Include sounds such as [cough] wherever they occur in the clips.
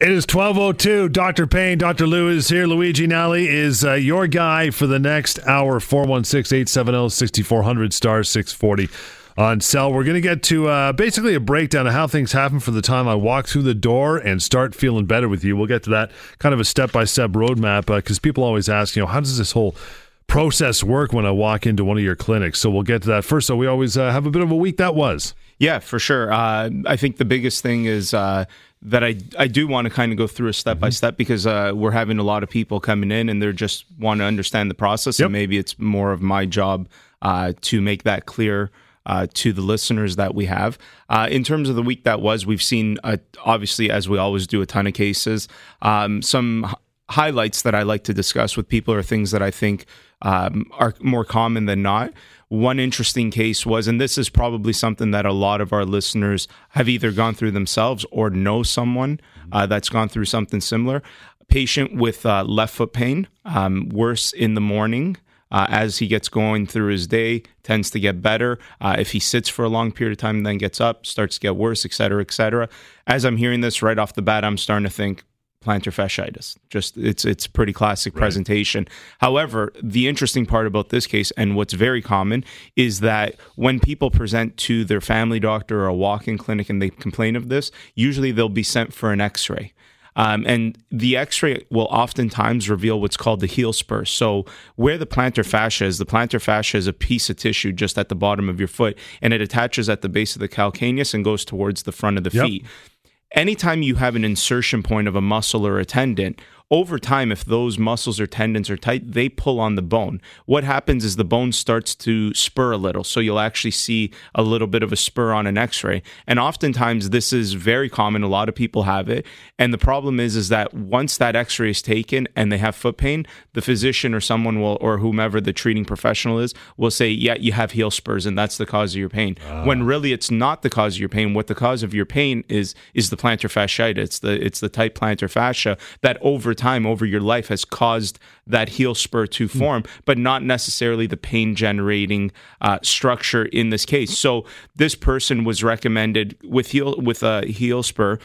It is 1202. Dr. Pain, Dr. Lou is here. Luigi Nally is uh, your guy for the next hour. 416 870 6400 star 640 on cell. We're going to get to uh, basically a breakdown of how things happen from the time I walk through the door and start feeling better with you. We'll get to that kind of a step by step roadmap because uh, people always ask, you know, how does this whole process work when I walk into one of your clinics? So we'll get to that first. So we always uh, have a bit of a week that was. Yeah, for sure. Uh, I think the biggest thing is uh, that I I do want to kind of go through a step by step because uh, we're having a lot of people coming in and they're just want to understand the process, yep. and maybe it's more of my job uh, to make that clear. Uh, to the listeners that we have. Uh, in terms of the week that was, we've seen, obviously, as we always do, a ton of cases. Um, some h- highlights that I like to discuss with people are things that I think um, are more common than not. One interesting case was, and this is probably something that a lot of our listeners have either gone through themselves or know someone uh, that's gone through something similar. A patient with uh, left foot pain, um, worse in the morning. Uh, as he gets going through his day, tends to get better. Uh, if he sits for a long period of time, then gets up, starts to get worse, et cetera, et cetera. As I'm hearing this right off the bat, I'm starting to think, plantar fasciitis. Just it's it's pretty classic right. presentation. However, the interesting part about this case and what's very common is that when people present to their family doctor or a walk-in clinic and they complain of this, usually they'll be sent for an X-ray. Um, and the x-ray will oftentimes reveal what's called the heel spur so where the plantar fascia is the plantar fascia is a piece of tissue just at the bottom of your foot and it attaches at the base of the calcaneus and goes towards the front of the yep. feet anytime you have an insertion point of a muscle or a tendon, over time, if those muscles or tendons are tight, they pull on the bone. What happens is the bone starts to spur a little. So you'll actually see a little bit of a spur on an x ray. And oftentimes, this is very common. A lot of people have it. And the problem is, is that once that x ray is taken and they have foot pain, the physician or someone will, or whomever the treating professional is, will say, Yeah, you have heel spurs and that's the cause of your pain. Uh. When really it's not the cause of your pain. What the cause of your pain is, is the plantar fasciitis. It's the, it's the tight plantar fascia that over time over your life has caused that heel spur to hmm. form, but not necessarily the pain generating uh, structure in this case. So this person was recommended with heel with a heel spur.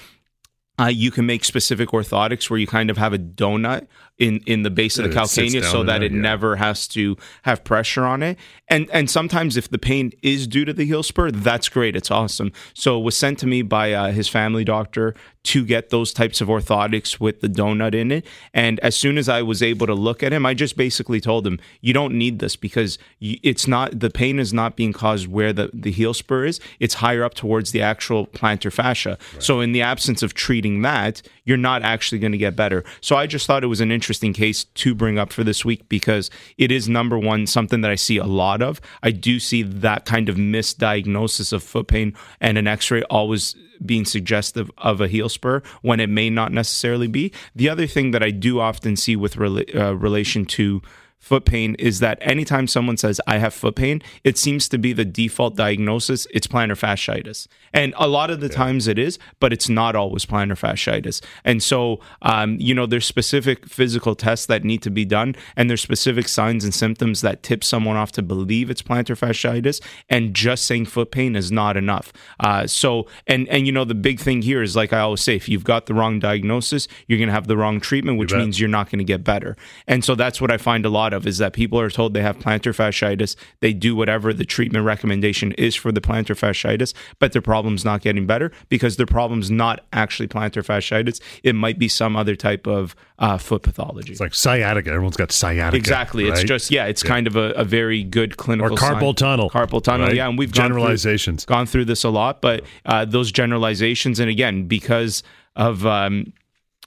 Uh, you can make specific orthotics where you kind of have a donut in in the base of the calcaneus so that there, it yeah. never has to have pressure on it. And and sometimes if the pain is due to the heel spur, that's great. It's awesome. So it was sent to me by uh, his family doctor to get those types of orthotics with the donut in it. And as soon as I was able to look at him, I just basically told him, "You don't need this because it's not the pain is not being caused where the the heel spur is. It's higher up towards the actual plantar fascia. Right. So in the absence of treating that, you're not actually going to get better." So I just thought it was an interesting case to bring up for this week because it is number one something that I see a lot of. I do see that kind of misdiagnosis of foot pain and an X-ray always being suggestive of a heel spur when it may not necessarily be. The other thing that I do often see with rela- uh, relation to foot pain is that anytime someone says I have foot pain, it seems to be the default diagnosis. It's plantar fasciitis, and a lot of the yeah. times it is, but it's not always plantar fasciitis. And so, um, you know, there's specific physical tests that need to be done, and there's specific signs and symptoms that tip someone off to believe it's plantar fasciitis. And just saying foot pain is not enough. Uh, so, and and you know, the big thing here is like I always say, if you've got the wrong diagnosis, you're going to have the wrong treatment, which means you're not going to get better. And so that's what I find a lot of is that people are told they have plantar fasciitis. They do whatever the treatment recommendation is for the plantar fasciitis, but their problem's not getting better because their problem's not actually plantar fasciitis. It might be some other type of uh, foot pathology. It's like sciatica. Everyone's got sciatica. Exactly. Right? It's just yeah. It's yeah. kind of a, a, very good clinical or carpal sign. tunnel. Carpal tunnel. Right? Yeah, and we've generalizations gone through, gone through this a lot, but uh, those generalizations, and again because of um,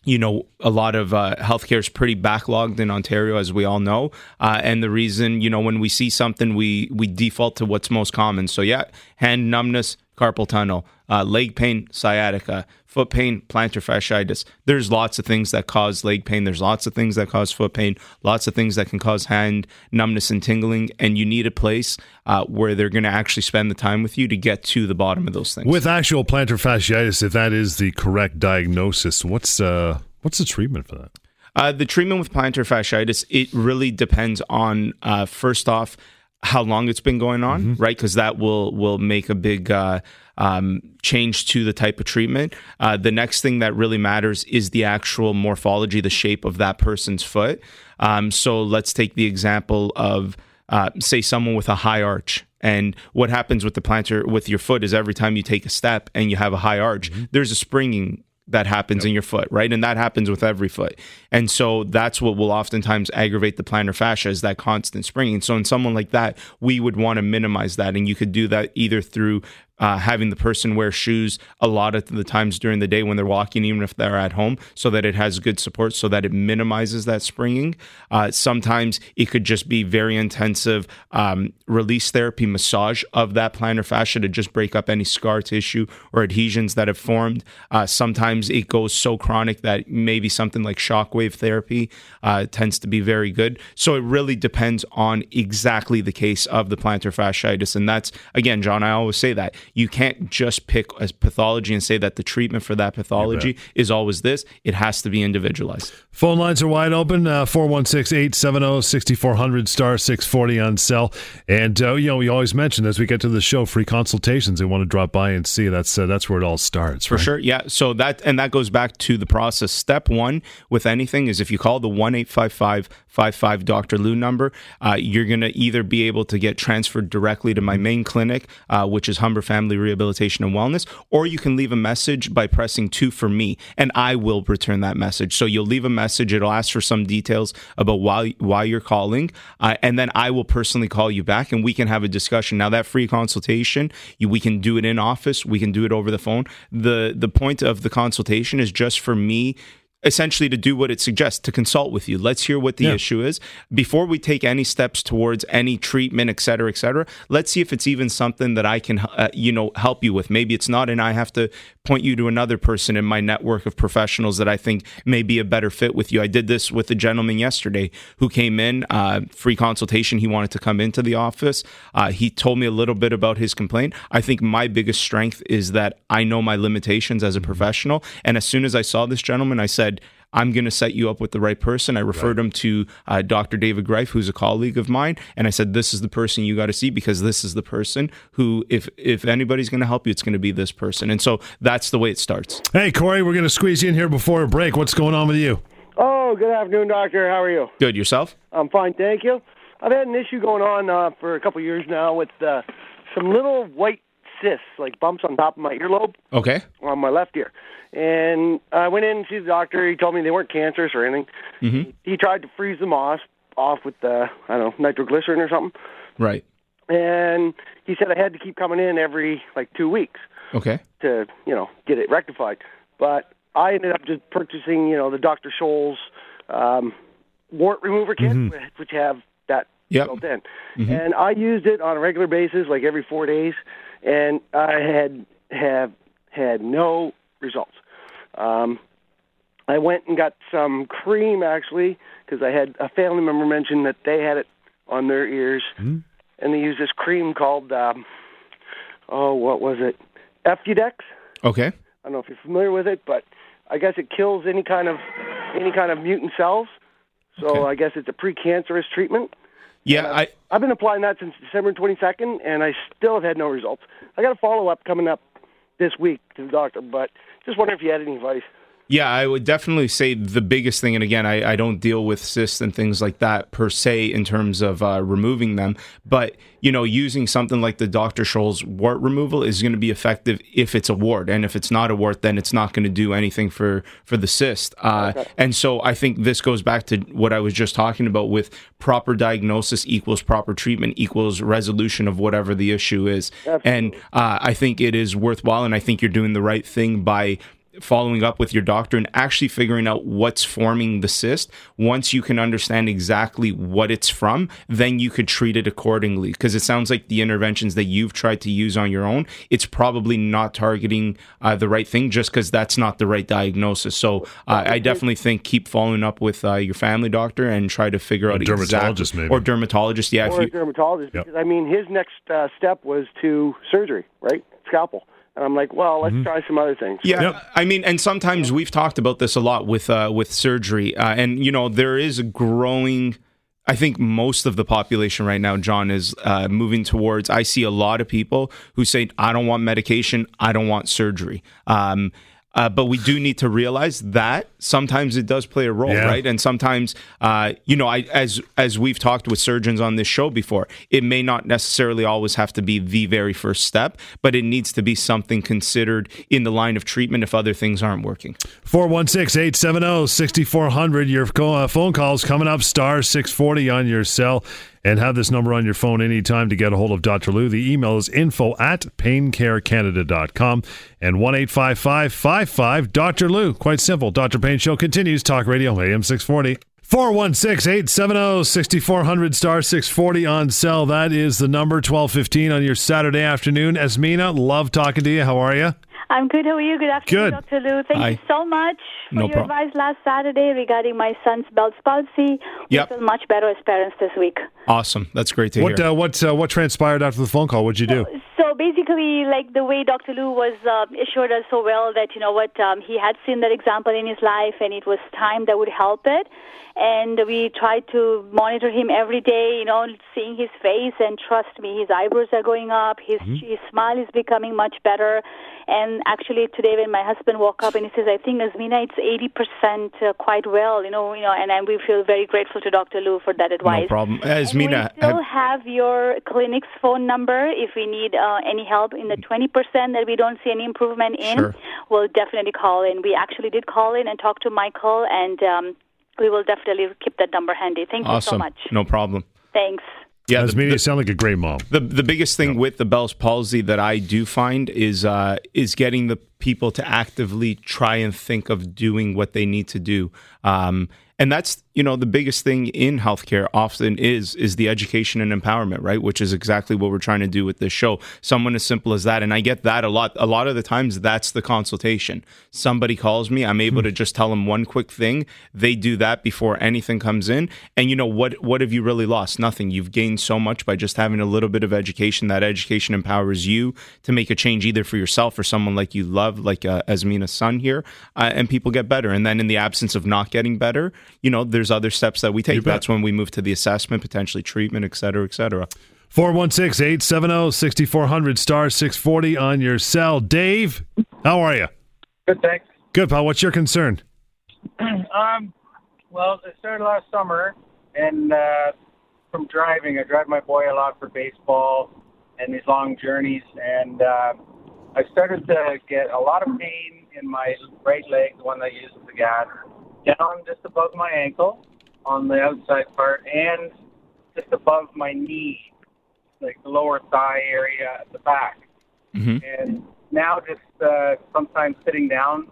you know, a lot of uh, healthcare is pretty backlogged in Ontario, as we all know. Uh, and the reason, you know, when we see something, we we default to what's most common. So yeah, hand numbness, carpal tunnel, uh, leg pain, sciatica, foot pain, plantar fasciitis. There's lots of things that cause leg pain. There's lots of things that cause foot pain. Lots of things that can cause hand numbness and tingling. And you need a place uh, where they're going to actually spend the time with you to get to the bottom of those things. With actual plantar fasciitis, if that is the correct diagnosis, what's uh, what's the treatment for that? Uh, the treatment with plantar fasciitis, it really depends on, uh, first off, how long it's been going on, mm-hmm. right? Because that will will make a big uh, um, change to the type of treatment. Uh, the next thing that really matters is the actual morphology, the shape of that person's foot. Um, so let's take the example of uh, say someone with a high arch. And what happens with the plantar with your foot is every time you take a step and you have a high arch, mm-hmm. there's a springing that happens yep. in your foot, right? And that happens with every foot. And so that's what will oftentimes aggravate the plantar fascia is that constant springing. So in someone like that, we would want to minimize that. And you could do that either through uh, having the person wear shoes a lot of the times during the day when they're walking, even if they're at home, so that it has good support, so that it minimizes that springing. Uh, sometimes it could just be very intensive um, release therapy massage of that plantar fascia to just break up any scar tissue or adhesions that have formed. Uh, sometimes it goes so chronic that maybe something like shockwave therapy uh, tends to be very good. So it really depends on exactly the case of the plantar fasciitis. And that's, again, John, I always say that you can't just pick a pathology and say that the treatment for that pathology is always this. It has to be individualized. Phone lines are wide open uh, 416 870 6400 star 640 on cell. And, uh, you know, we always mention as we get to the show, free consultations. They want to drop by and see. That's uh, that's where it all starts. For right? sure. Yeah. So that, and that goes back to the process. Step one with anything is if you call the 1 855 55 Dr. Lou number, uh, you're going to either be able to get transferred directly to my main clinic, uh, which is Humber Family Rehabilitation and Wellness, or you can leave a message by pressing two for me, and I will return that message. So you'll leave a message. It'll ask for some details about why why you're calling, uh, and then I will personally call you back, and we can have a discussion. Now that free consultation, you, we can do it in office, we can do it over the phone. the The point of the consultation is just for me essentially to do what it suggests to consult with you. Let's hear what the yeah. issue is. Before we take any steps towards any treatment et cetera et cetera let's see if it's even something that i can uh, you know help you with. Maybe it's not and i have to point you to another person in my network of professionals that i think may be a better fit with you. I did this with a gentleman yesterday who came in uh, free consultation. He wanted to come into the office. Uh, he told me a little bit about his complaint. I think my biggest strength is that i know my limitations as a professional. And as soon as i saw this gentleman i said I'm going to set you up with the right person. I referred right. him to uh, Dr. David Greif, who's a colleague of mine, and I said, "This is the person you got to see because this is the person who, if if anybody's going to help you, it's going to be this person." And so that's the way it starts. Hey, Corey, we're going to squeeze you in here before a break. What's going on with you? Oh, good afternoon, doctor. How are you? Good. Yourself? I'm fine, thank you. I've had an issue going on uh, for a couple years now with uh, some little white cysts, like bumps on top of my earlobe. Okay. On my left ear. And I went in to see the doctor. He told me they weren't cancerous or anything. Mm-hmm. He tried to freeze them off off with the I don't know nitroglycerin or something. Right. And he said I had to keep coming in every like two weeks. Okay. To you know get it rectified, but I ended up just purchasing you know the Dr. Scholl's um, wart remover kit, mm-hmm. which have that yep. built in, mm-hmm. and I used it on a regular basis, like every four days, and I had have had no results. Um, I went and got some cream actually because I had a family member mention that they had it on their ears, mm-hmm. and they use this cream called um, oh, what was it? Efudex. Okay. I don't know if you're familiar with it, but I guess it kills any kind of any kind of mutant cells. So okay. I guess it's a precancerous treatment. Yeah, uh, I I've been applying that since December 22nd, and I still have had no results. I got a follow up coming up this week to the doctor, but just wondering if you had any advice. Yeah, I would definitely say the biggest thing, and again, I, I don't deal with cysts and things like that per se in terms of uh, removing them, but you know, using something like the Dr. Scholl's wart removal is going to be effective if it's a wart, and if it's not a wart, then it's not going to do anything for for the cyst. Uh, okay. And so, I think this goes back to what I was just talking about with proper diagnosis equals proper treatment equals resolution of whatever the issue is. Absolutely. And uh, I think it is worthwhile, and I think you're doing the right thing by following up with your doctor and actually figuring out what's forming the cyst. Once you can understand exactly what it's from, then you could treat it accordingly. Because it sounds like the interventions that you've tried to use on your own, it's probably not targeting uh, the right thing just because that's not the right diagnosis. So uh, I definitely think keep following up with uh, your family doctor and try to figure out a dermatologist exactly, maybe or dermatologist. Yeah, or you, dermatologist. Yep. Because I mean, his next uh, step was to surgery, right? Scalpel. And I'm like, well, let's mm-hmm. try some other things. Yeah. I mean, and sometimes we've talked about this a lot with uh, with surgery, uh, and you know, there is a growing I think most of the population right now, John, is uh, moving towards. I see a lot of people who say, "I don't want medication. I don't want surgery." Um, uh, but we do need to realize that sometimes it does play a role, yeah. right? And sometimes, uh, you know, I, as as we've talked with surgeons on this show before, it may not necessarily always have to be the very first step, but it needs to be something considered in the line of treatment if other things aren't working. 416-870-6400. Your uh, phone calls coming up, star 640 on your cell and have this number on your phone anytime to get a hold of Dr. Lou. The email is info at paincarecanada.com and 1 855 Dr. Lou. Quite simple. Dr. Pain Show continues. Talk Radio AM 640. 416 870 6400 star 640 on cell. That is the number 1215 on your Saturday afternoon. Esmina, love talking to you. How are you? I'm good. How are you? Good afternoon, good. Dr. Lou. Thank Hi. you so much for no your problem. advice last Saturday regarding my son's Bell's palsy. We feel much better as parents this week. Awesome. That's great to what, hear. Uh, what uh, what transpired after the phone call? What'd you do? So, so basically, like the way Dr. Lou was uh, assured us so well that you know what um, he had seen that example in his life, and it was time that would help it and we try to monitor him every day, you know, seeing his face. And trust me, his eyebrows are going up, his, mm-hmm. his smile is becoming much better. And actually, today when my husband woke up and he says, "I think Esmina, it's eighty percent uh, quite well," you know, you know, and, and we feel very grateful to Dr. Lou for that advice. No problem, Esmina. we still have, have your clinic's phone number if we need uh, any help in the twenty percent that we don't see any improvement in. Sure. We'll definitely call in. We actually did call in and talk to Michael and. Um, we will definitely keep that number handy. Thank awesome. you so much. No problem. Thanks. Yeah, the, the, sound like a great mom. The the biggest thing with the Bell's palsy that I do find is uh, is getting the people to actively try and think of doing what they need to do. Um, and that's you know the biggest thing in healthcare often is is the education and empowerment right? Which is exactly what we're trying to do with this show. Someone as simple as that and i get that a lot a lot of the times that's the consultation. Somebody calls me i'm able to just tell them one quick thing. They do that before anything comes in. And you know what what have you really lost? Nothing. You've gained so much by just having a little bit of education. That education empowers you to make a change either for yourself or someone like you love like uh, Esmina's son here uh, and people get better and then in the absence of not getting better you know there's there's other steps that we take. That's when we move to the assessment, potentially treatment, et cetera, et cetera. 416 870 6400 star 640 on your cell. Dave, how are you? Good, thanks. Good, pal. What's your concern? [clears throat] um, well, it started last summer, and uh, from driving, I drive my boy a lot for baseball and these long journeys, and uh, I started to get a lot of pain in my right leg, the one that uses the gas down just above my ankle on the outside part and just above my knee, like the lower thigh area at the back. Mm-hmm. And now just uh, sometimes sitting down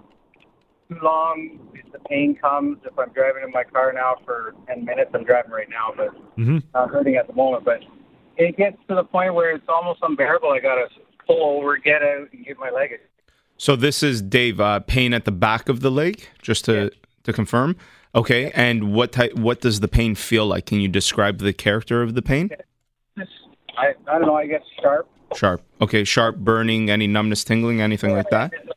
too long, the pain comes. If I'm driving in my car now for 10 minutes, I'm driving right now, but mm-hmm. not hurting at the moment. But it gets to the point where it's almost unbearable. I got to pull over, get out, and give my leg so this is Dave. Uh, pain at the back of the leg, just to yeah to confirm. Okay, and what type? What does the pain feel like? Can you describe the character of the pain? I, I don't know. I guess sharp. Sharp. Okay, sharp, burning, any numbness, tingling, anything like that. It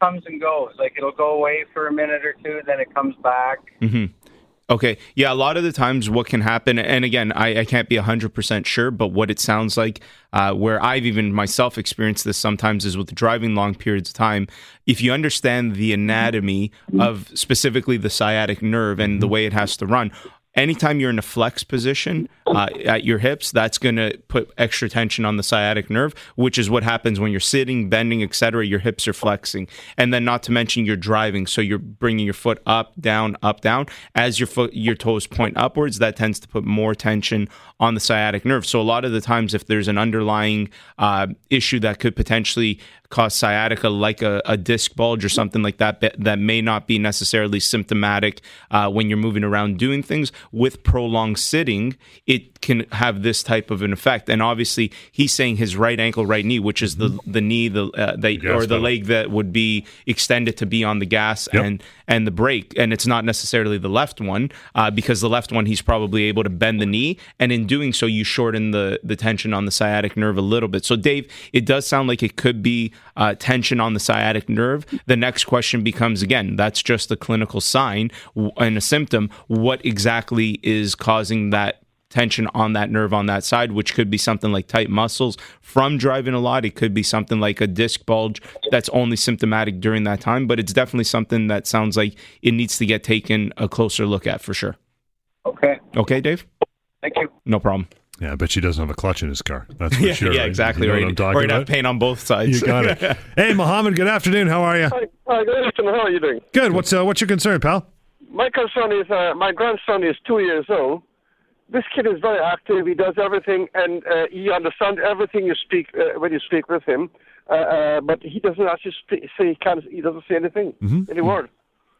comes and goes. Like it'll go away for a minute or two, then it comes back. Mm-hmm. Okay. Yeah, a lot of the times what can happen, and again, I, I can't be 100% sure, but what it sounds like, uh, where I've even myself experienced this sometimes is with driving long periods of time. If you understand the anatomy of specifically the sciatic nerve and the way it has to run, anytime you're in a flex position uh, at your hips, that's going to put extra tension on the sciatic nerve, which is what happens when you're sitting, bending, etc. Your hips are flexing, and then not to mention you're driving, so you're bringing your foot up, down, up, down. As your foot, your toes point upwards, that tends to put more tension on the sciatic nerve. So a lot of the times, if there's an underlying uh, issue that could potentially cause sciatica, like a, a, disc bulge or something like that, that may not be necessarily symptomatic uh, when you're moving around doing things. With prolonged sitting, it can have this type of an effect. And obviously, he's saying his right ankle, right knee, which is the mm-hmm. the knee, the, uh, the or the leg that would be extended to be on the gas yep. and and the brake, and it's not necessarily the left one uh, because the left one he's probably able to bend the knee, and in doing so, you shorten the the tension on the sciatic nerve a little bit. So, Dave, it does sound like it could be uh, tension on the sciatic nerve. The next question becomes again, that's just a clinical sign and a symptom. What exactly is causing that tension on that nerve on that side, which could be something like tight muscles from driving a lot. It could be something like a disc bulge that's only symptomatic during that time, but it's definitely something that sounds like it needs to get taken a closer look at for sure. Okay. Okay, Dave? Thank you. No problem. Yeah, I bet she doesn't have a clutch in his car. That's for [laughs] yeah, sure. Yeah, right? exactly. You know or, what I'm talking or you'd have about? pain on both sides. You got it. [laughs] hey, Mohammed. Good afternoon. How are you? Hi, hi, good afternoon. How are you doing? Good. What's uh, what's your concern, pal? My concern is uh, my grandson is two years old. This kid is very active. He does everything, and uh, he understands everything you speak uh, when you speak with him. Uh, uh, but he doesn't actually speak, say he can't. He doesn't say anything, Mm-hmm. any word.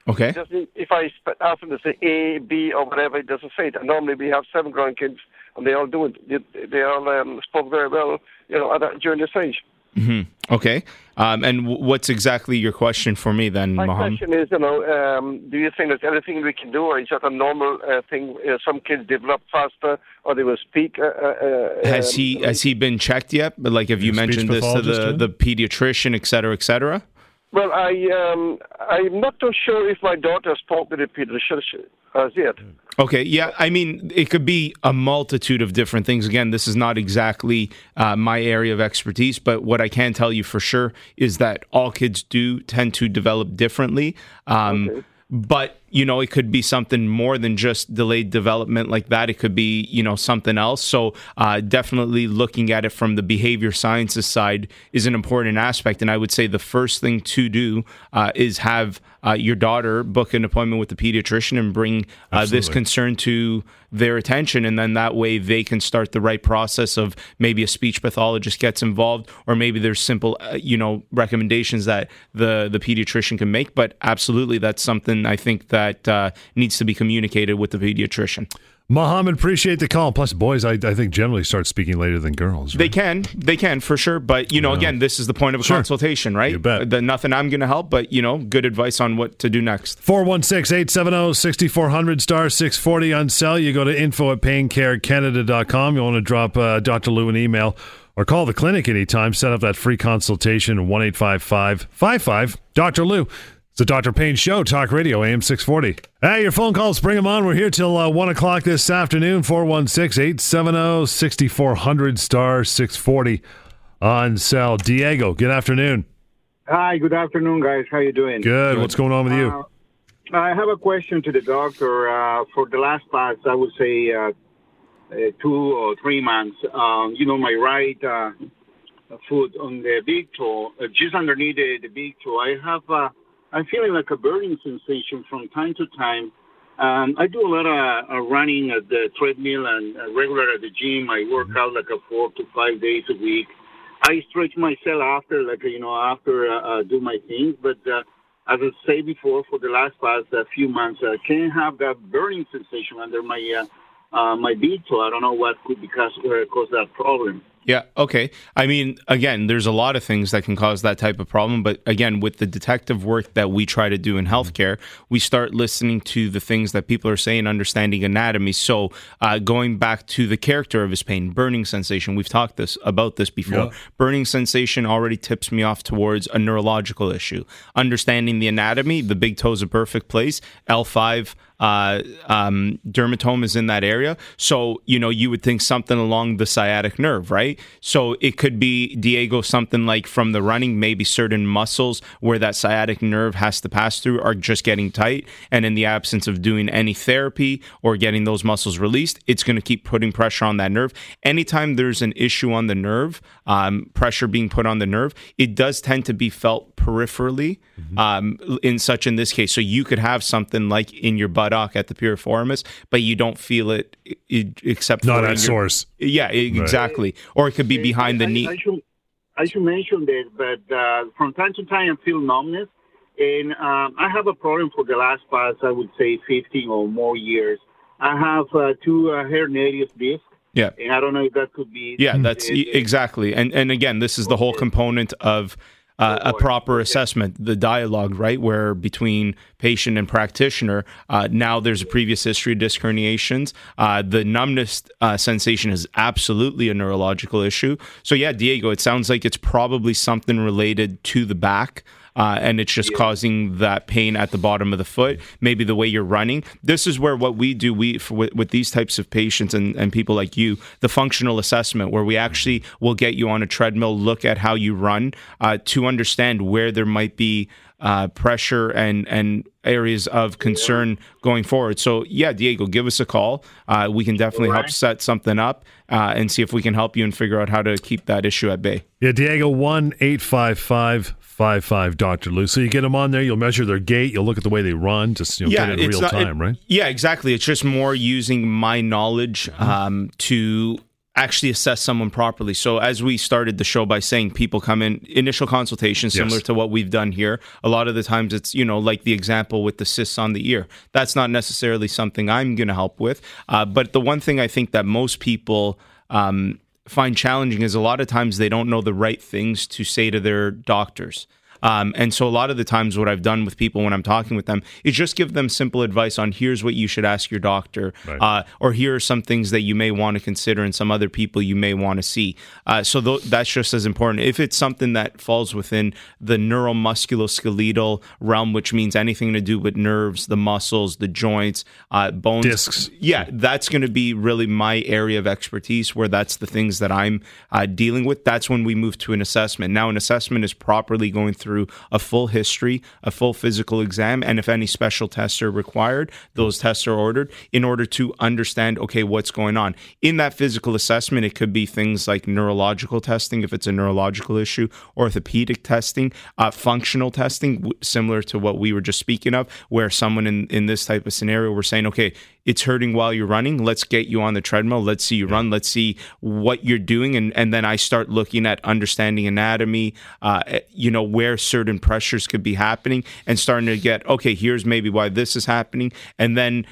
Okay. He if I ask him to say A, B, or whatever, he doesn't say it. And normally we have seven grandkids, and they all do it. They, they all um, spoke very well, you know, at that, during this age. Okay. Um, and w- what's exactly your question for me then, My Mohammed? question is, you know, um, do you think there's anything we can do, or is that a normal uh, thing? Uh, some kids develop faster, or they will speak. Uh, uh, Has um, he has he been checked yet? But like, have you mentioned this to the, too? the pediatrician, et cetera, et cetera? Well, I um, I'm not too sure if my daughter spoke with the pediatrician as yet. Okay, yeah. I mean, it could be a multitude of different things. Again, this is not exactly uh, my area of expertise, but what I can tell you for sure is that all kids do tend to develop differently. Um, But you know, it could be something more than just delayed development like that. It could be you know something else. So uh, definitely looking at it from the behavior sciences side is an important aspect. And I would say the first thing to do uh, is have your daughter book an appointment with the pediatrician and bring uh, this concern to their attention. And then that way they can start the right process of maybe a speech pathologist gets involved or maybe there's simple uh, you know recommendations that the the pediatrician can make. But absolutely that's something i think that uh, needs to be communicated with the pediatrician Mohammed, appreciate the call. Plus, boys, I, I think generally start speaking later than girls. they can they can for sure but you know Yeah. again this is the point of a Sure. consultation right You bet. the, nothing i'm going to help but you know good advice on what to do next 416 870 6400 star 640 on cell. You go to info at paincarecanada.com. You want to drop uh, Dr. Lou an email or call the clinic anytime. Set up that free consultation 1 855 55 Dr. Lou. It's the Dr. Pain Show, Talk Radio, AM 640. Hey, your phone calls, bring them on. We're here till uh, 1 o'clock this afternoon, 416 870 6400 star 640 on cell. Diego, good afternoon. Hi, good afternoon, guys. How you doing? Good. What's going on with you? Uh, I have a question to the doctor. Uh, for the last past, I would say uh, uh, two or three months. Um, you know, my right uh, foot on the big toe, uh, just underneath the, the big toe, I have. I'm feeling like a burning sensation from time to time. Um, I do a lot of uh, running at the treadmill and uh, regular at the gym. I work out like a four to five days a week. I stretch myself after, like you know, after uh, uh, do my things. But uh, as I say before, for the last past uh, few months, I can't have that burning sensation under my uh, uh, my big toe. I don't know what could be cause, uh, cause that problem. Yeah. Okay. I mean, again, there's a lot of things that can cause that type of problem. But again, with the detective work that we try to do in healthcare, we start listening to the things that people are saying, understanding anatomy. So, uh, going back to the character of his pain, burning sensation, we've talked this about this before. Yeah. Burning sensation already tips me off towards a neurological issue. Understanding the anatomy, the big toe is a perfect place. L5 uh, um, dermatome is in that area. So, you know, you would think something along the sciatic nerve, right? So it could be, Diego, something like from the running, maybe certain muscles where that sciatic nerve has to pass through are just getting tight. And in the absence of doing any therapy or getting those muscles released, it's going to keep putting pressure on that nerve. Anytime there's an issue on the nerve, um, pressure being put on the nerve, it does tend to be felt peripherally um, in such in this case. So you could have something like in your buttock at the piriformis, but you don't feel it, it except Not for at your- source. Yeah, e- exactly. Or it could be behind the I, knee. I should, I should mention this, but uh, from time to time I feel numbness, and um, I have a problem for the last past, I would say, 15 or more years. I have uh, two uh, herniated discs, Yeah. and I don't know if that could be. Yeah, that's e- exactly. And and again, this is the whole component of uh, a proper assessment, the dialogue, right, where between patient and practitioner. Uh, now there's a previous history of disc herniations. Uh, the numbness uh, sensation is absolutely a neurological issue. So yeah, Diego, it sounds like it's probably something related to the back. Uh, and it's just yeah. causing that pain at the bottom of the foot, maybe the way you're running. This is where what we do we for, with, with, these types of patients and, and people like you, the functional assessment, where we actually will get you on a treadmill, look at how you run uh, to understand where there might be uh, pressure and and areas of concern going forward. So yeah, Diego, give us a call. Uh, we can definitely help set something up uh, and see if we can help you and figure out how to keep that issue at bay. Yeah, Diego, one eight five five five five Doctor Lou. So you get them on there. You'll measure their gait. You'll look at the way they run. Just you know, yeah, get it in real not, time, it, right? Yeah, exactly. It's just more using my knowledge mm-hmm. um, to actually assess someone properly. So as we started the show by saying people come in initial consultation similar yes. to what we've done here. A lot of the times it's you know like the example with the cysts on the ear. That's not necessarily something I'm going to help with. Uh, but the one thing I think that most people um, find challenging is a lot of times they don't know the right things to say to their doctors. Um, and so a lot of the times, what I've done with people when I'm talking with them is just give them simple advice on here's what you should ask your doctor, right. uh, or here are some things that you may want to consider, and some other people you may want to see. Uh, so th- that's just as important. If it's something that falls within the neuromusculoskeletal realm, which means anything to do with nerves, the muscles, the joints, uh, bones, discs, yeah, that's going to be really my area of expertise. Where that's the things that I'm uh, dealing with. That's when we move to an assessment. Now, an assessment is properly going through through a full history, a full physical exam, and if any special tests are required, those tests are ordered in order to understand, okay, what's going on. In that physical assessment, it could be things like neurological testing, if it's a neurological issue, orthopedic testing, uh, functional testing, similar to what we were just speaking of, where someone in, in this type of scenario, we're saying, okay, it's hurting while you're running. Let's get you on the treadmill. Let's see you run. Let's see what you're doing. And, and then I start looking at understanding anatomy, uh, eh, you know, where certain pressures could be happening and starting to get, okay, here's maybe why this is happening. And then,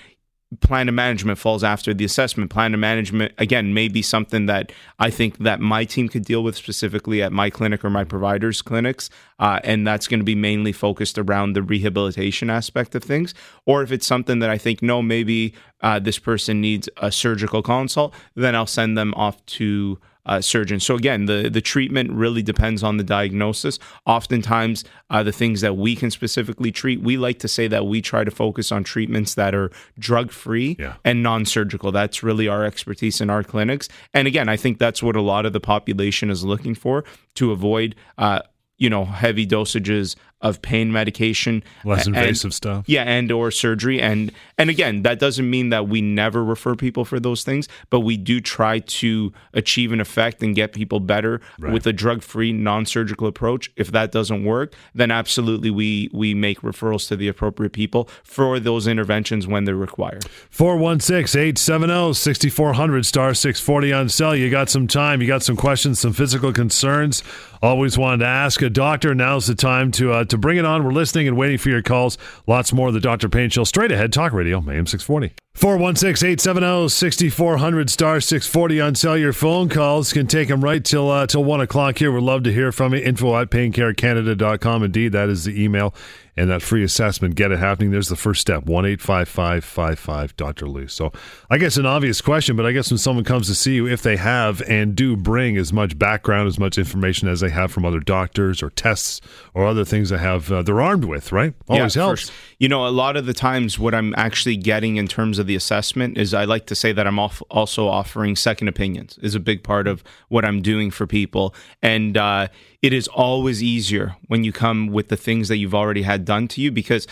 plan of management falls after the assessment. Plan of management, again, may be something that I think that my team could deal with specifically at my clinic or my providers' clinics. Uh, and that's going to be mainly focused around the rehabilitation aspect of things. Or if it's something that I think, no, maybe uh, this person needs a surgical consult, then I'll send them off to uh, surgeon. So again, the the treatment really depends on the diagnosis. Oftentimes, uh, the things that we can specifically treat, we like to say that we try to focus on treatments that are drug free yeah. and non surgical. That's really our expertise in our clinics. And again, I think that's what a lot of the population is looking for to avoid. Uh, you know heavy dosages of pain medication less invasive and, stuff? Yeah and or surgery. And and again that doesn't mean that we never refer people for those things but we do try to achieve an effect and get people better right. with a drug-free non-surgical approach. If that doesn't work then absolutely we we make referrals to the appropriate people for those interventions when they're required. 416-870-6400 star 640 on cell. You got some time. You got some questions some physical concerns. Always wanted to ask. A doctor now's the time to uh, to bring it on. We're listening and waiting for your calls. Lots more of the Dr. Pain Show straight ahead. Talk Radio, AM 640. 416-870-6400 star 640 on. Your phone calls can take them right till uh, till 1 o'clock here. We'd love to hear from you. Info at paincarecanada.com. Indeed, that is the email and that free assessment. Get it happening. There's the first step. One eight five five five five Dr. Lou. So I guess an obvious question, but I guess when someone comes to see you, if they have and do bring as much background, as much information as they have from other doctors or tests or other things they have, uh, they're armed with, right? Always yeah, helps. You know, a lot of the times what I'm actually getting in terms of the assessment is I like to say that I'm also offering second opinions is a big part of what I'm doing for people. And, uh, it is always easier when you come with the things that you've already had done to you because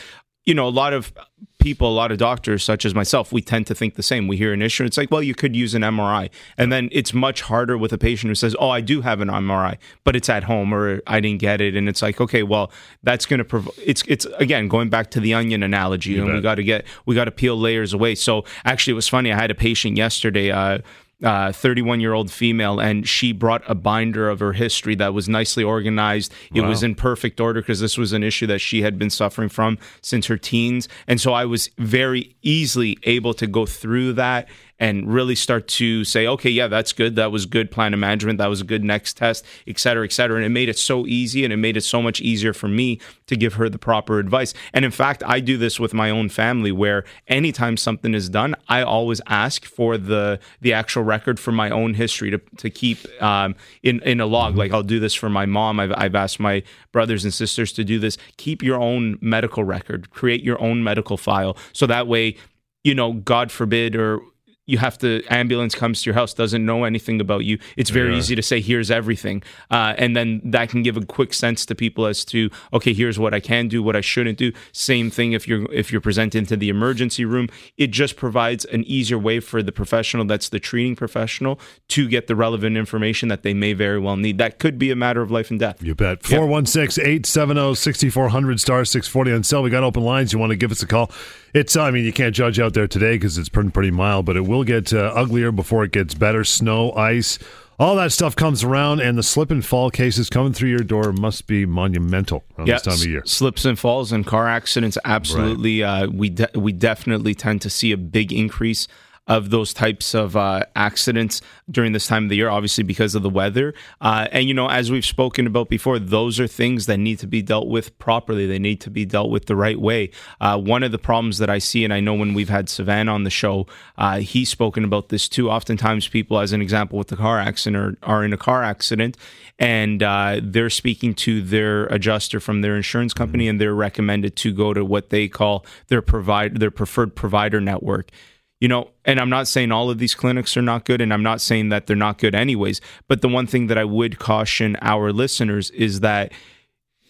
you know a lot of people a lot of doctors such as myself we tend to think the same. We hear an issue it's like well you could use an mri and then it's much harder with a patient who says oh i do have an mri but it's at home or i didn't get it. And it's like okay well that's going to prov- it's it's again going back to the onion analogy you and bet. we got to get we got to peel layers away. So actually it was funny i had a patient yesterday uh, 31 uh, year old female, and she brought a binder of her history that was nicely organized. It wow. was in perfect order because this was an issue that she had been suffering from since her teens. And so I was very easily able to go through that and really start to say, okay, yeah, that's good. That was good plan of management. That was a good next test, et cetera, et cetera. And it made it so easy and it made it so much easier for me to give her the proper advice. And in fact, I do this with my own family where anytime something is done, I always ask for the the actual record for my own history to, to keep um, in, in a log. Like I'll do this for my mom. I've, I've asked my brothers and sisters to do this. Keep your own medical record, create your own medical file. So that way, you know, God forbid, or you have to ambulance comes to your house doesn't know anything about you. It's very yeah. easy to say here's everything. Uh, and then that can give a quick sense to people as to okay here's what i can do what i shouldn't do. Same thing if you're if you're presented to the emergency room. It just provides an easier way for the professional that's the treating professional to get the relevant information that they may very well need. That could be a matter of life and death. You bet. 416-870-6400 star 640 on cell we got open lines. You want to give us a call? It's i mean you can't judge out there today because it's pretty, pretty mild but it will will get uh, uglier before it gets better. Snow, ice, all that stuff comes around, and the slip and fall cases coming through your door must be monumental around this time of year. Slips and falls and car accidents, absolutely. Right. Uh, we de- we definitely tend to see a big increase of those types of uh, accidents during this time of the year, obviously because of the weather. Uh, and, you know, as we've spoken about before, those are things that need to be dealt with properly. They need to be dealt with the right way. Uh, one of the problems that I see, and I know when we've had Savannah on the show, uh, he's spoken about this too. Oftentimes, people, as an example, with the car accident, are, are in a car accident and uh, they're speaking to their adjuster from their insurance company and they're recommended to go to what they call their provide their preferred provider network you know, and I'm not saying all of these clinics are not good, and I'm not saying that they're not good anyways. But the one thing that I would caution our listeners is that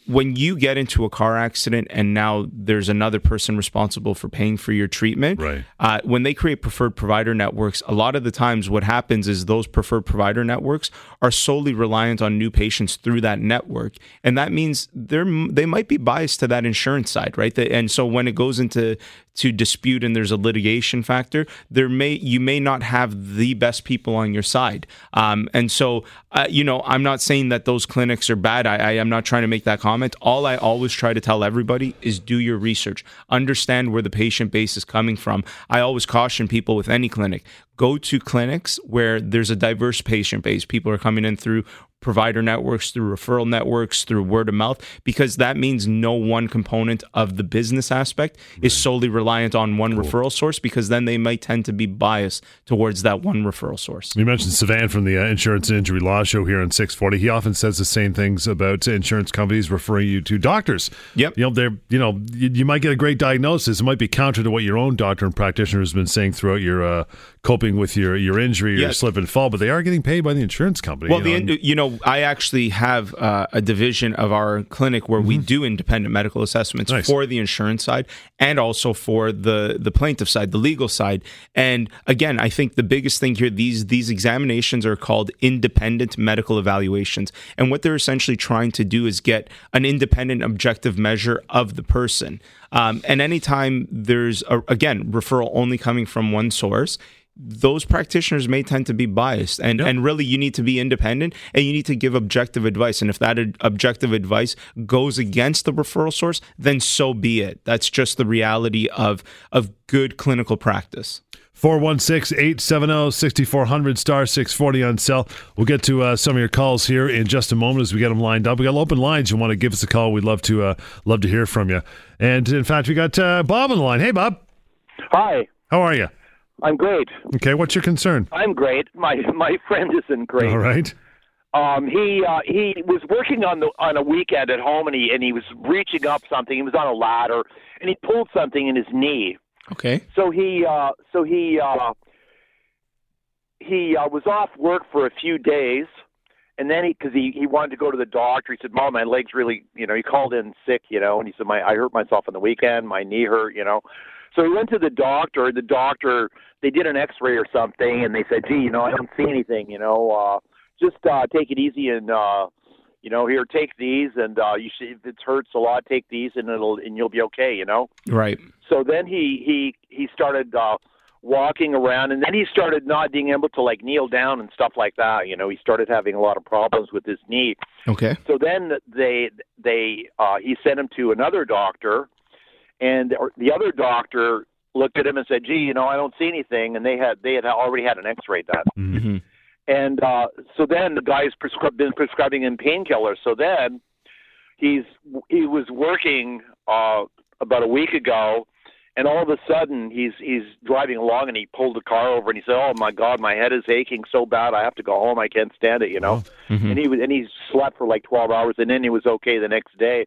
when you get into a car accident and now there's another person responsible for paying for your treatment, right. Uh, when they create preferred provider networks, a lot of the times what happens is those preferred provider networks are solely reliant on new patients through that network, and that means they're they might be biased to that insurance side, right? And so when it goes into to dispute and there's a litigation factor, there may you may not have the best people on your side. Um, and so, uh, you know, I'm not saying that those clinics are bad. I, I am not trying to make that comment. All I always try to tell everybody is do your research, understand where the patient base is coming from. I always caution people with any clinic go to clinics where there's a diverse patient base. People are coming in through provider networks, through referral networks, through word of mouth, because that means no one component of the business aspect right. is solely reliant on one cool. referral source, because then they might tend to be biased towards that one referral source. You mentioned Savan from the uh, Insurance and Injury Law Show here on 640. He often says the same things about insurance companies referring you to doctors. Yep. You know, they're, you know, you, you might get a great diagnosis. It might be counter to what your own doctor and practitioner has been saying throughout your uh, coping with your, your injury or yes. your slip and fall, but they are getting paid by the insurance company. Well, you know, the, you know I actually have uh, a division of our clinic where mm-hmm. we do independent medical assessments nice. for the insurance side and also for the the plaintiff side, the legal side. And again, I think the biggest thing here these these examinations are called independent medical evaluations, and what they're essentially trying to do is get an independent, objective measure of the person. Um, and anytime there's a, again referral only coming from one source those practitioners may tend to be biased. And, yep. and really you need to be independent and you need to give objective advice. And if that ad- objective advice goes against the referral source then so be it. That's just the reality of of good clinical practice. 416-870-6400 star 640 on cell we'll get to uh, some of your calls here in just a moment as we get them lined up. We got open lines. You want to give us a call? We'd love to uh, love to hear from you. And in fact we got uh, bob on the line. Hey bob. Hi. How are you I'm great. Okay, what's your concern? I'm great. My my friend isn't great. All right. Um, he uh, he was working on the on a weekend at home, and he and he was reaching up something. He was on a ladder, and he pulled something in his knee. Okay. So he uh, so he uh, he uh, was off work for a few days, and then he because he he wanted to go to the doctor. He said, "Mom, my legs really you know." He called in sick, you know, and he said, "My I hurt myself on the weekend. My knee hurt, you know." So he went to the doctor. The doctor they did an X-ray or something, and they said, "Gee, you know, I don't see anything. You know, uh, just uh, take it easy and uh, you know, here, take these, and uh, you should, if it hurts a lot, take these, and it'll and you'll be okay. You know." Right. So then he he he started uh, walking around, and then he started not being able to like kneel down and stuff like that. You know, he started having a lot of problems with his knee. Okay. So then they they uh, he sent him to another doctor, and the other doctor looked at him and said, "Gee, you know, I don't see anything," and they had they had already had an X-ray done. Mm-hmm. And uh, so then the guy's prescri- been prescribing him painkillers. So then he's he was working uh, about a week ago, and all of a sudden he's he's driving along and he pulled the car over and he said, "Oh my God, my head is aching so bad. I have to go home. I can't stand it." You know. Mm-hmm. And he was and he slept for like twelve hours, and then he was okay the next day.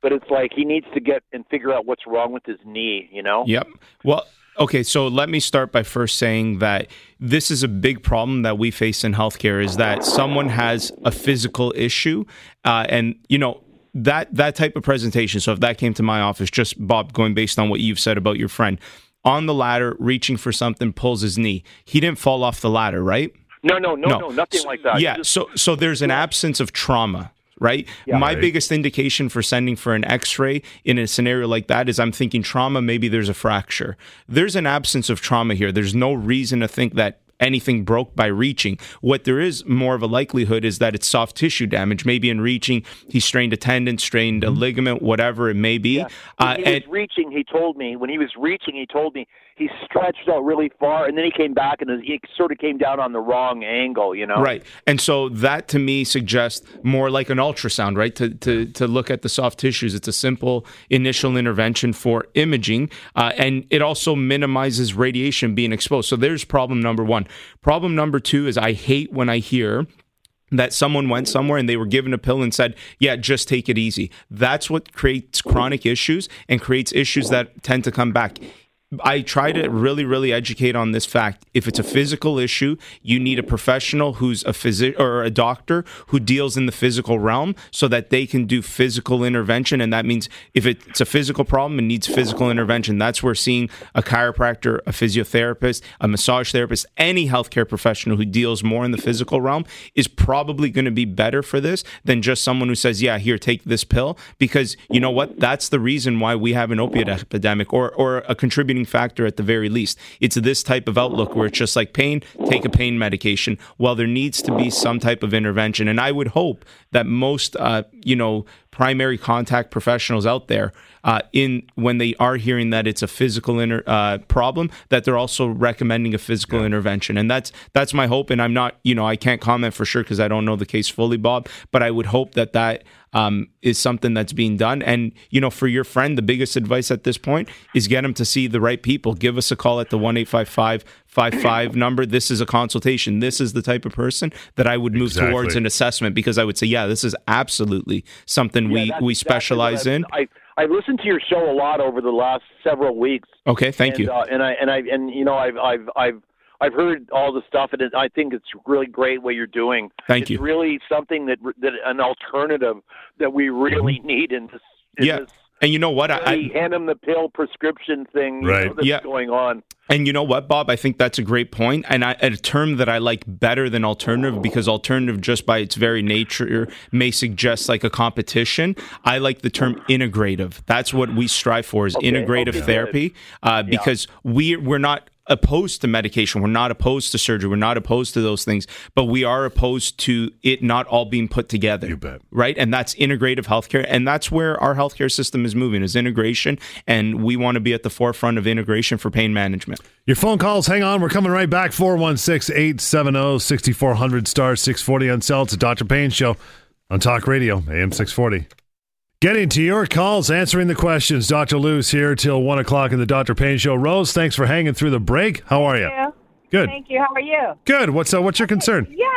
But it's like he needs to get and figure out what's wrong with his knee. You know. Yep. Well. Okay, so let me start by first saying that this is a big problem that we face in healthcare is that someone has a physical issue, uh, and you know that that type of presentation. So if that came to my office, just Bob, going based on what you've said about your friend on the ladder, reaching for something, pulls his knee. He didn't fall off the ladder, right? No, no, no, no, no nothing so, like that. Yeah, just, so so there's an absence of trauma right? Yeah, My right. biggest indication for sending for an x ray in a scenario like that is I'm thinking trauma, maybe there's a fracture. There's an absence of trauma here. There's no reason to think that anything broke by reaching. What there is more of a likelihood is that it's soft tissue damage. Maybe in reaching, he strained a tendon, strained a ligament, whatever it may be. Yeah. When Uh, he and was reaching, he told me when he was reaching, he told me he stretched out really far, and then he came back and he sort of came down on the wrong angle. You know, Right. And so that to me suggests more like an ultrasound, right? To, to, to look at the soft tissues. It's a simple initial intervention for imaging. Uh, and it also minimizes radiation being exposed. So there's problem number one. Problem number two is I hate when I hear that someone went somewhere and they were given a pill and said, Yeah, just take it easy. That's what creates chronic issues and creates issues that tend to come back. I try to really, really educate on this fact. If it's a physical issue, you need a professional who's a physician or a doctor who deals in the physical realm so that they can do physical intervention. And that means if it's a physical problem and needs physical intervention, that's where seeing a chiropractor, a physiotherapist, a massage therapist, any healthcare professional who deals more in the physical realm is probably going to be better for this than just someone who says, Yeah, here, take this pill. Because you know what? That's the reason why we have an opiate epidemic or, or a contributing factor at the very least. It's this type of outlook where it's just like pain, take a pain medication. Well, there needs to be some type of intervention. And I would hope that most, uh, you know, primary contact professionals out there, uh, in when they are hearing that it's a physical inter, uh, problem, that they're also recommending a physical intervention. And that's that's my hope. And I'm not, you know, I can't comment for sure because I don't know the case fully, Bob. But I would hope that that um, is something that's being done. And you know, for your friend, the biggest advice at this point is get him to see the right people. Give us a call at the one eight five five five five [coughs] number. This is a consultation. This is the type of person that I would move Exactly. towards an assessment because I would say, yeah, this is absolutely something we we specialize what I- in. I I listened to your show a lot over the last several weeks. Okay, thank and, you. Uh, and I and I and you know I've I've I've I've heard all the stuff, and I think it's really great what you're doing. Thank it's you. really something that that an alternative that we really need in this. In Mm-hmm. Yeah, this and you know what? I, really hand them the pill prescription thing you Right. know, that's Yeah. going on. And you know what, Bob? I think that's a great point, and I, a term that I like better than alternative because alternative, just by its very nature, may suggest like a competition. I like the term integrative. That's what we strive for: is integrative okay, therapy, uh, because we we're not opposed to medication. We're not opposed to surgery. We're not opposed to those things, but we are opposed to it not all being put together. You bet. Right, and that's integrative healthcare, and that's where our healthcare system is moving is integration, and we want to be at the forefront of integration for pain management. Your phone calls, hang on. We're coming right back. 416 870 6400 star 640 on cell. It's a Dr. Pain show on Talk Radio, AM 640. Getting to your calls, answering the questions. Dr. Lou's here till 1 o'clock in the Dr. Pain show. Rose, thanks for hanging through the break. How are you? you. Good. Thank you. How are you? Good. What's, uh, what's your concern? Yeah,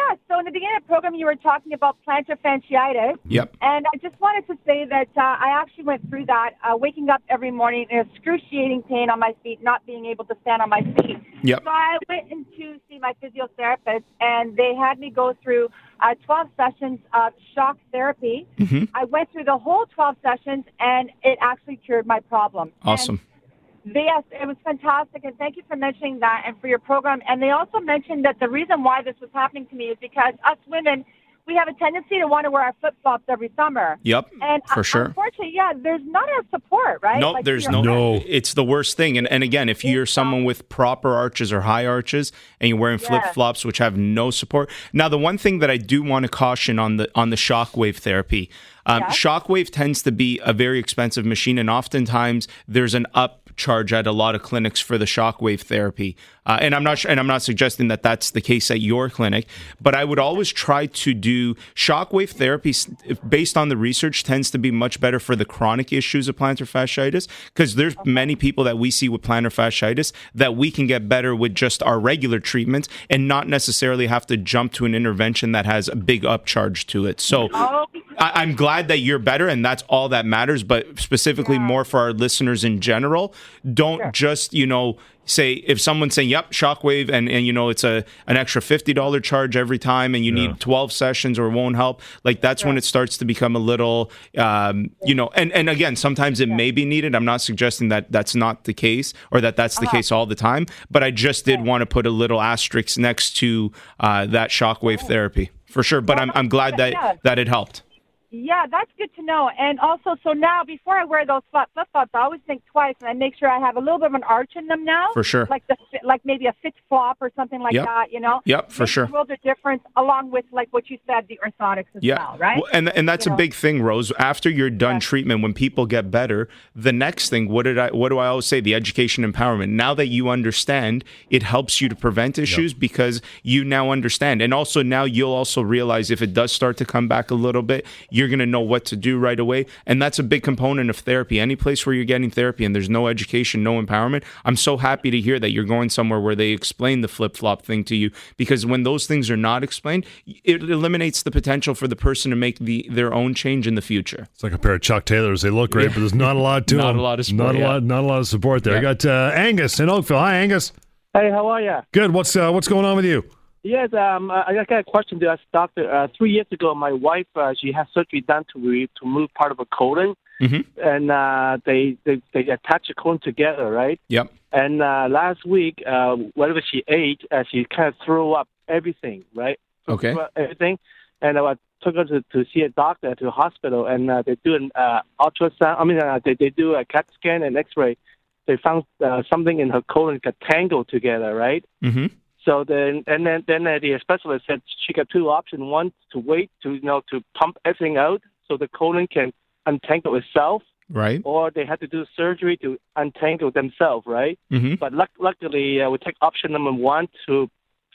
yeah. So in the beginning of the program, you were talking about plantar fasciitis. Yep. And I just wanted to say that uh, I actually went through that, uh, waking up every morning in excruciating pain on my feet, not being able to stand on my feet. Yep. So I went in to see my physiotherapist, and they had me go through uh, 12 sessions of shock therapy. Mm-hmm. I went through the whole 12 sessions, and it actually cured my problem. And Awesome. Yes, it was fantastic, and thank you for mentioning that and for your program. And they also mentioned that the reason why this was happening to me is because us women, we have a tendency to want to wear our flip flops every summer. Yep. And for uh, sure. unfortunately, yeah, there's not enough support, right? No, Like, there's no, No. It's the worst thing. And and again, if you're someone with proper arches or high arches and you're wearing flip flops which have no support. Now, the one thing that I do want to caution on the on the shockwave therapy, um, Yeah. shockwave tends to be a very expensive machine, and oftentimes there's an up upcharge at a lot of clinics for the shockwave therapy. Uh, and I'm not and I'm not suggesting that that's the case at your clinic, but I would always try to do shockwave therapy based on the research tends to be much better for the chronic issues of plantar fasciitis because there's many people that we see with plantar fasciitis that we can get better with just our regular treatments and not necessarily have to jump to an intervention that has a big upcharge to it. So oh, I, am glad that you're better, and that's all that matters. But specifically, yeah. more for our listeners in general, don't sure. just you know say if someone's saying yep shockwave and and you know it's a an extra $50 charge every time and you yeah. need 12 sessions or it won't help like that's yeah. when it starts to become a little um, you know and and again sometimes it yeah. may be needed i'm not suggesting that that's not the case or that that's the uh-huh. case all the time but i just did want to put a little asterisk next to uh, that shockwave therapy for sure but i'm, I'm glad that that it helped yeah, that's good to know. And also, so now before I wear those flip flops, I always think twice, and I make sure I have a little bit of an arch in them now. For sure. Like the like maybe a fit flop or something like yep. that. You know. Yep, for Makes sure. A world of difference, along with like what you said, the orthotics as yeah. well, right? Well, and and that's you a know? big thing, Rose. After you're done yeah. treatment, when people get better, the next thing, what did I? What do I always say? The education empowerment. Now that you understand, it helps you to prevent issues yep. because you now understand, and also now you'll also realize if it does start to come back a little bit, you're going to know what to do right away. And that's a big component of therapy. Any place where you're getting therapy and there's no education, no empowerment, I'm so happy to hear that you're going somewhere where they explain the flip flop thing to you because when those things are not explained, it eliminates the potential for the person to make the their own change in the future. It's like a pair of Chuck Taylors. They look great, yeah. but there's not a lot to [laughs] not them. a lot of support. Not a yeah. lot. Not a lot of support there. Yeah. I got uh, Angus in Oakville. Hi, Angus. Hey, how are you? Good. What's uh, what's going on with you? Yes, um, I got a question to ask doctor. Uh, three years ago, my wife uh, she had surgery done to re- to move part of her colon, mm-hmm. and uh, they, they they attach the colon together, right? Yep. And uh, last week, uh, whatever she ate, uh, she kind of threw up everything, right? Okay. Everything, and I took her to, to see a doctor to the hospital, and uh, they do an uh, ultrasound. I mean, uh, they they do a CAT scan and X-ray. They found uh, something in her colon got tangled together, right? Mm-hmm. So then, and then, then the specialist said she got two options: one to wait to you know to pump everything out so the colon can untangle itself, right? Or they had to do surgery to untangle themselves, right? Mm-hmm. But luckily, uh, we take option number one to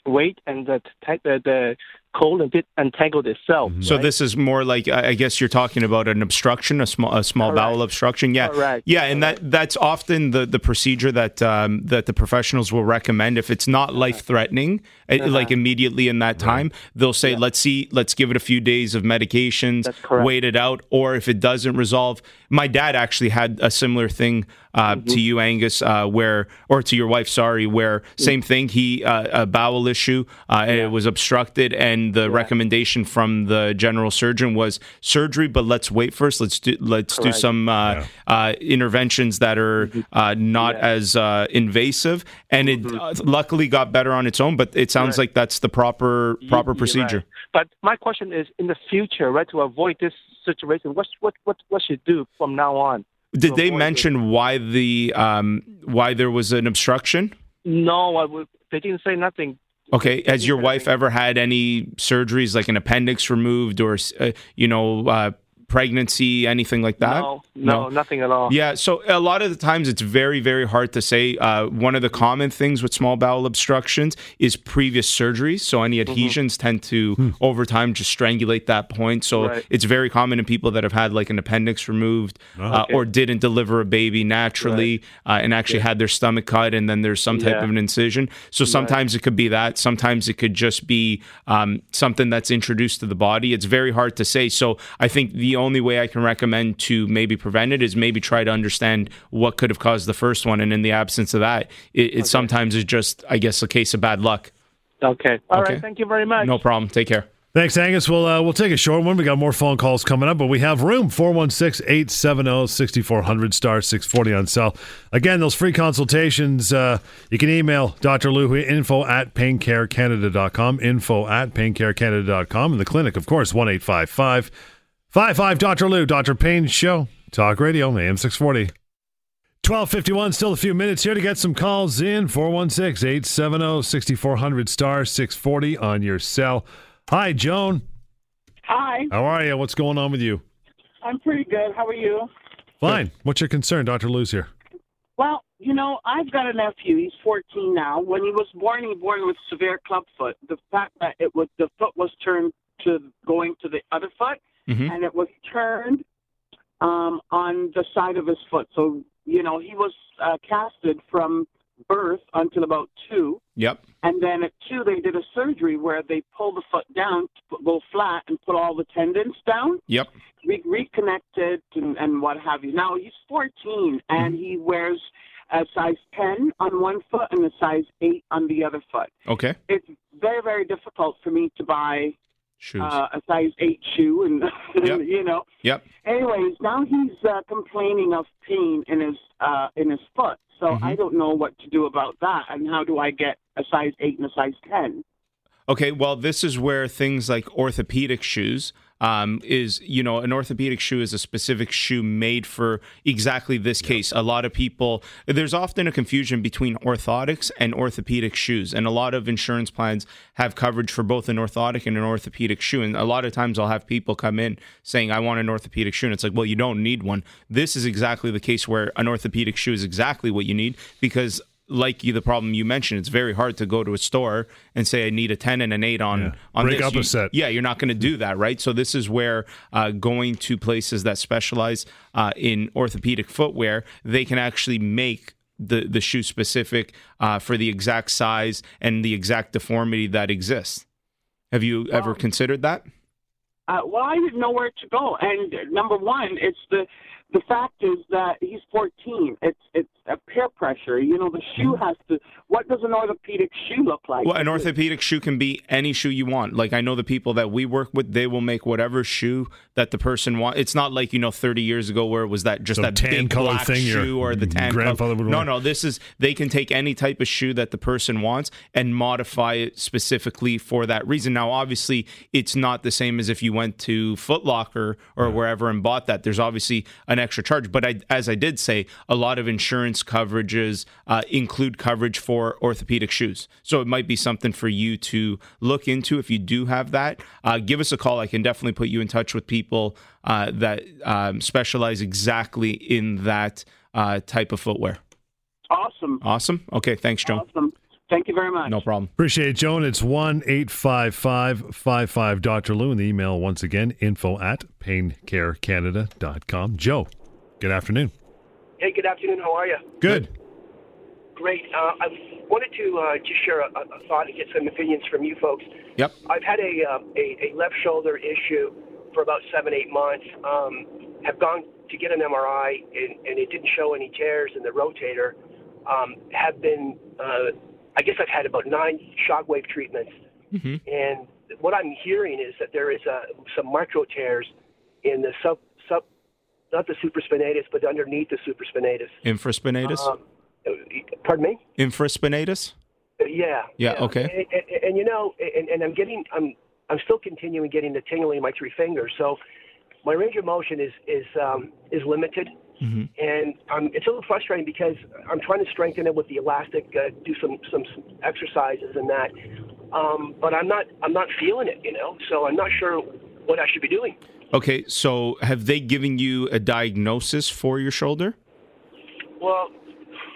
wait and the the, the colon did untangle itself. Mm-hmm. So this is more like I guess you're talking about an obstruction, a small a small Correct. bowel obstruction. Yeah, Correct. yeah, and Correct. that that's often the the procedure that um, that the professionals will recommend if it's not life threatening, eh, uh-huh. like immediately in that time. They'll say yeah. let's see, let's give it a few days of medications, wait it out, or if it doesn't resolve. My dad actually had a similar thing mm-hmm. to you, Angus, uh, where or to your wife, sorry, where mm. same thing. He uh, a bowel issue, uh, yeah. it was obstructed, and the yeah. recommendation from the general surgeon was surgery, but let's wait first. Let's do let's Correct. do some uh, yeah. Uh, interventions that are mm-hmm. not as invasive, and it mm-hmm. luckily got better on its own. But it sounds right. like that's the proper proper procedure. Right. But my question is, in the future, right, to avoid this situation, what what what what should you do from now on? Did they mention why the um, why there was an obstruction? No, I would, they didn't say nothing. Okay, has your wife ever had any surgeries, like an appendix removed, or uh, you know, uh, pregnancy, anything like that? No, no, no, nothing at all. Yeah, so a lot of the times it's very, very hard to say. Uh, one of the common things with small bowel obstructions is previous surgeries. So any mm-hmm. adhesions mm-hmm. tend to, hmm. over time, just strangulate that point. So right. it's very common in people that have had like an appendix removed oh, uh, okay. or didn't deliver a baby naturally right. uh, and actually yeah. had their stomach cut and then there's some type yeah. of an incision. So sometimes right. it could be that. Sometimes it could just be um, something that's introduced to the body. It's very hard to say. So I think the only way I can recommend to maybe prevent it is maybe try to understand what could have caused the first one. And in the absence of that, it, it okay. sometimes is just, I guess, a case of bad luck. Okay. All okay. right. Thank you very much. No problem. Take care. Thanks, Angus. We'll uh, we'll take a short one. We got more phone calls coming up, but we have room 416-870-6400 star 640 on cell. Again, those free consultations, uh, you can email Dr. Lou info at paincarecanada.com, info at paincarecanada.com. And the clinic, of course, 1 855 Five five Dr. Lou, Dr. Pain Show, Talk Radio, AM six forty. Twelve fifty one. Still a few minutes here to get some calls in. 416-870-6400 star six forty on your cell. Hi, Joan. Hi. How are you? What's going on with you? I'm pretty good. How are you? Fine. What's your concern, Dr. Lou's here? Well, you know, I've got a nephew. He's 14 now. When he was born, he was born with severe club foot. The fact that it was the foot was turned to going to the other foot, Mhm. and it was turned um, on the side of his foot. So you know, he was uh, casted from birth until about two. Yep. And then at two, they did a surgery where they pull the foot down to go flat and put all the tendons down, Yep. re- reconnected, and, and what have you. Now he's 14 and he wears a size 10 on one foot and a size 8 on the other foot. Okay. It's very, very difficult for me to buy Shoes. uh, a size 8 shoe, and [laughs] Yep. you know. yep. Anyways, now he's uh, complaining of pain in his uh, in his foot. So Mm-hmm. I don't know what to do about that, and how do I get a size eight and a size ten? Okay, well, this is where things like orthopedic shoes um, is, you know, an orthopedic shoe is a specific shoe made for exactly this case. A lot of people, there's often a confusion between orthotics and orthopedic shoes, and a lot of insurance plans have coverage for both an orthotic and an orthopedic shoe. And a lot of times I'll have people come in saying, I want an orthopedic shoe. And it's like, well, you don't need one. This is exactly the case where an orthopedic shoe is exactly what you need because like you, the problem you mentioned, it's very hard to go to a store and say I need a ten and an eight on on Break this. up a set. Yeah, you're not going to do that, right? So this is where uh, going to places that specialize uh, in orthopedic footwear, they can actually make the the shoe specific uh, for the exact size and the exact deformity that exists. Have you ever considered that? Uh, well, I didn't know where to go. And uh, number one, it's the the fact is that he's 14. It's it's a peer pressure. You know, the shoe mm-hmm. has to. What does an orthopedic shoe look like? Well, an orthopedic shoe can be any shoe you want. Like I know the people that we work with, they will make whatever shoe that the person wants. It's not like you know 30 years ago where it was that just Some that tan big colored black thing shoe or the tan grandfather color. would No, wear. no, this is they can take any type of shoe that the person wants and modify it specifically for that reason. Now, obviously, it's not the same as if you went to Foot Locker or wherever and bought that. There's obviously an extra charge, but I, as I did say, a lot of insurance coverages uh, include coverage for orthopedic shoes. So it might be something for you to look into if you do have that. Uh, give us a call. I can definitely put you in touch with people uh, that um, specialize exactly in that uh, type of footwear. Awesome. Awesome. Okay. Thanks, Joan. Awesome. Thank you very much. No problem. Appreciate it, Joan. It's 1 855 55 Dr. Lou. And the email, once again, info at paincarecanada.com. Joe, good afternoon. Hey, good afternoon. How are you? Good. Great. Uh, I wanted to uh, just share a, a thought and get some opinions from you folks. Yep. I've had a, uh, a, a left shoulder issue for about seven, eight months. Um, have gone to get an MRI, and, and it didn't show any tears in the rotator. Um, have been, uh, I guess I've had about nine shockwave treatments. Mm-hmm. And what I'm hearing is that there is uh, some micro tears in the sub, sub, not the supraspinatus, but underneath the supraspinatus. Infraspinatus? Um, pardon me? Infraspinatus? Yeah. Yeah, okay. And, and, and you know, and, and I'm getting, I'm, I'm still continuing getting the tingling in my three fingers. So my range of motion is is um, is limited, Mm-hmm. and um, it's a little frustrating because I'm trying to strengthen it with the elastic, uh, do some some exercises and that, um, but I'm not I'm not feeling it, you know. So I'm not sure what I should be doing. Okay, so have they given you a diagnosis for your shoulder? Well,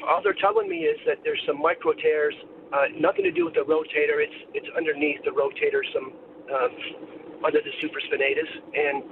all they're telling me is that there's some micro tears, uh, nothing to do with the rotator. It's it's underneath the rotator, some uh, under the supraspinatus, and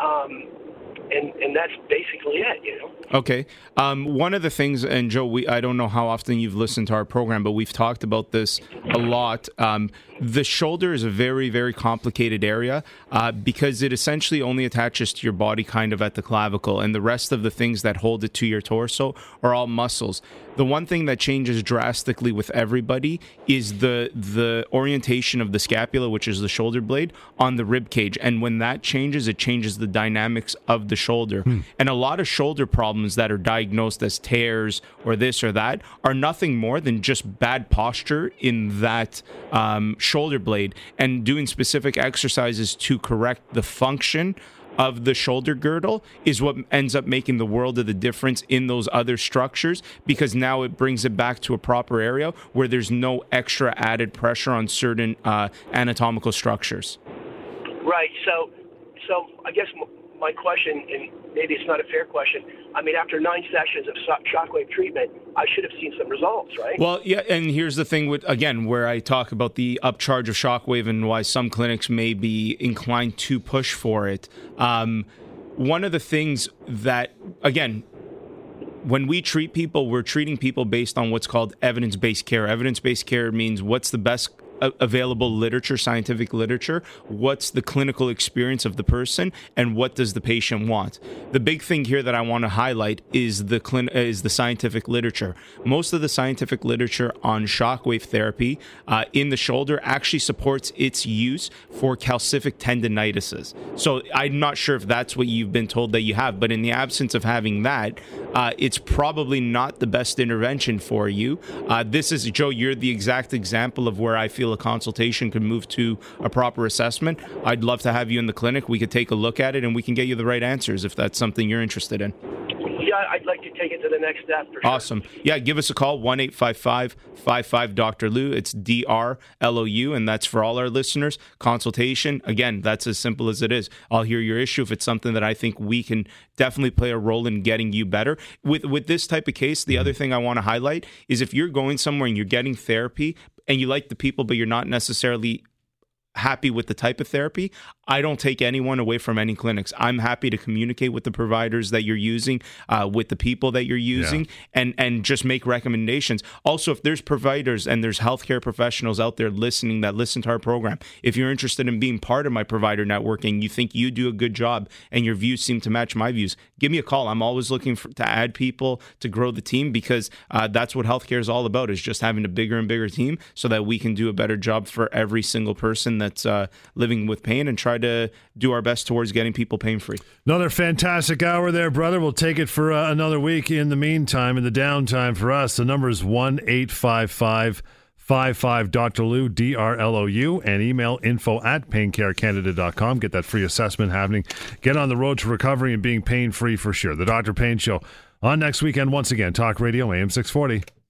um, and and that's basically it. You know. Okay. Um, one of the things, and Joe, we I don't know how often you've listened to our program, but we've talked about this a lot. Um, the shoulder is a very, very complicated area uh, because it essentially only attaches to your body kind of at the clavicle, and the rest of the things that hold it to your torso are all muscles. The one thing that changes drastically with everybody is the the orientation of the scapula, which is the shoulder blade, on the rib cage, and when that changes, it changes the dynamics of the shoulder. And a lot of shoulder problems that are diagnosed as tears or this or that are nothing more than just bad posture in that um, shoulder blade, and doing specific exercises to correct the function of the shoulder girdle is what ends up making the world of the difference in those other structures because now it brings it back to a proper area where there's no extra added pressure on certain uh, anatomical structures. Right. So, so I guess my question, and maybe it's not a fair question. I mean, after nine sessions of shockwave treatment, I should have seen some results, right? Well, yeah, and here's the thing with again, where I talk about the upcharge of shockwave and why some clinics may be inclined to push for it. Um, one of the things that, again, when we treat people, we're treating people based on what's called evidence based care. Evidence based care means what's the best available literature, scientific literature, what's the clinical experience of the person, and what does the patient want. The big thing here that I want to highlight is the clin- is the scientific literature. Most of the scientific literature on shockwave therapy uh, in the shoulder actually supports its use for calcific tendinitises. So I'm not sure if that's what you've been told that you have, but in the absence of having that, uh, it's probably not the best intervention for you. Uh, this is Joe. You're the exact example of where I feel a consultation could move to a proper assessment, I'd love to have you in the clinic. We could take a look at it and we can get you the right answers if that's something you're interested in. Yeah, I'd like to take it to the next step. Sure. Awesome. Yeah, give us a call, 1 855 55 Dr. Lou. It's D R L O U, and that's for all our listeners. Consultation, again, that's as simple as it is. I'll hear your issue. If it's something that I think we can definitely play a role in getting you better. With, with this type of case, the other thing I want to highlight is if you're going somewhere and you're getting therapy, and you like the people, but you're not necessarily happy with the type of therapy, I don't take anyone away from any clinics. I'm happy to communicate with the providers that you're using, uh, with the people that you're using, yeah. and and just make recommendations. Also, if there's providers and there's healthcare professionals out there listening that listen to our program, if you're interested in being part of my provider network and you think you do a good job and your views seem to match my views, give me a call. I'm always looking for, to add people to grow the team because uh, that's what healthcare is all about: is just having a bigger and bigger team so that we can do a better job for every single person that's uh, living with pain and try to do our best towards getting people pain free. Another fantastic hour there, brother. We'll take it for uh, another week. In the meantime, in the downtime for us, the number is one eight five five. 55 Dr. Lou, D R L O U, and email info at paincarecanada.com. Get that free assessment happening. Get on the road to recovery and being pain free for sure. The Dr. Pain Show on next weekend, once again, Talk Radio AM 640.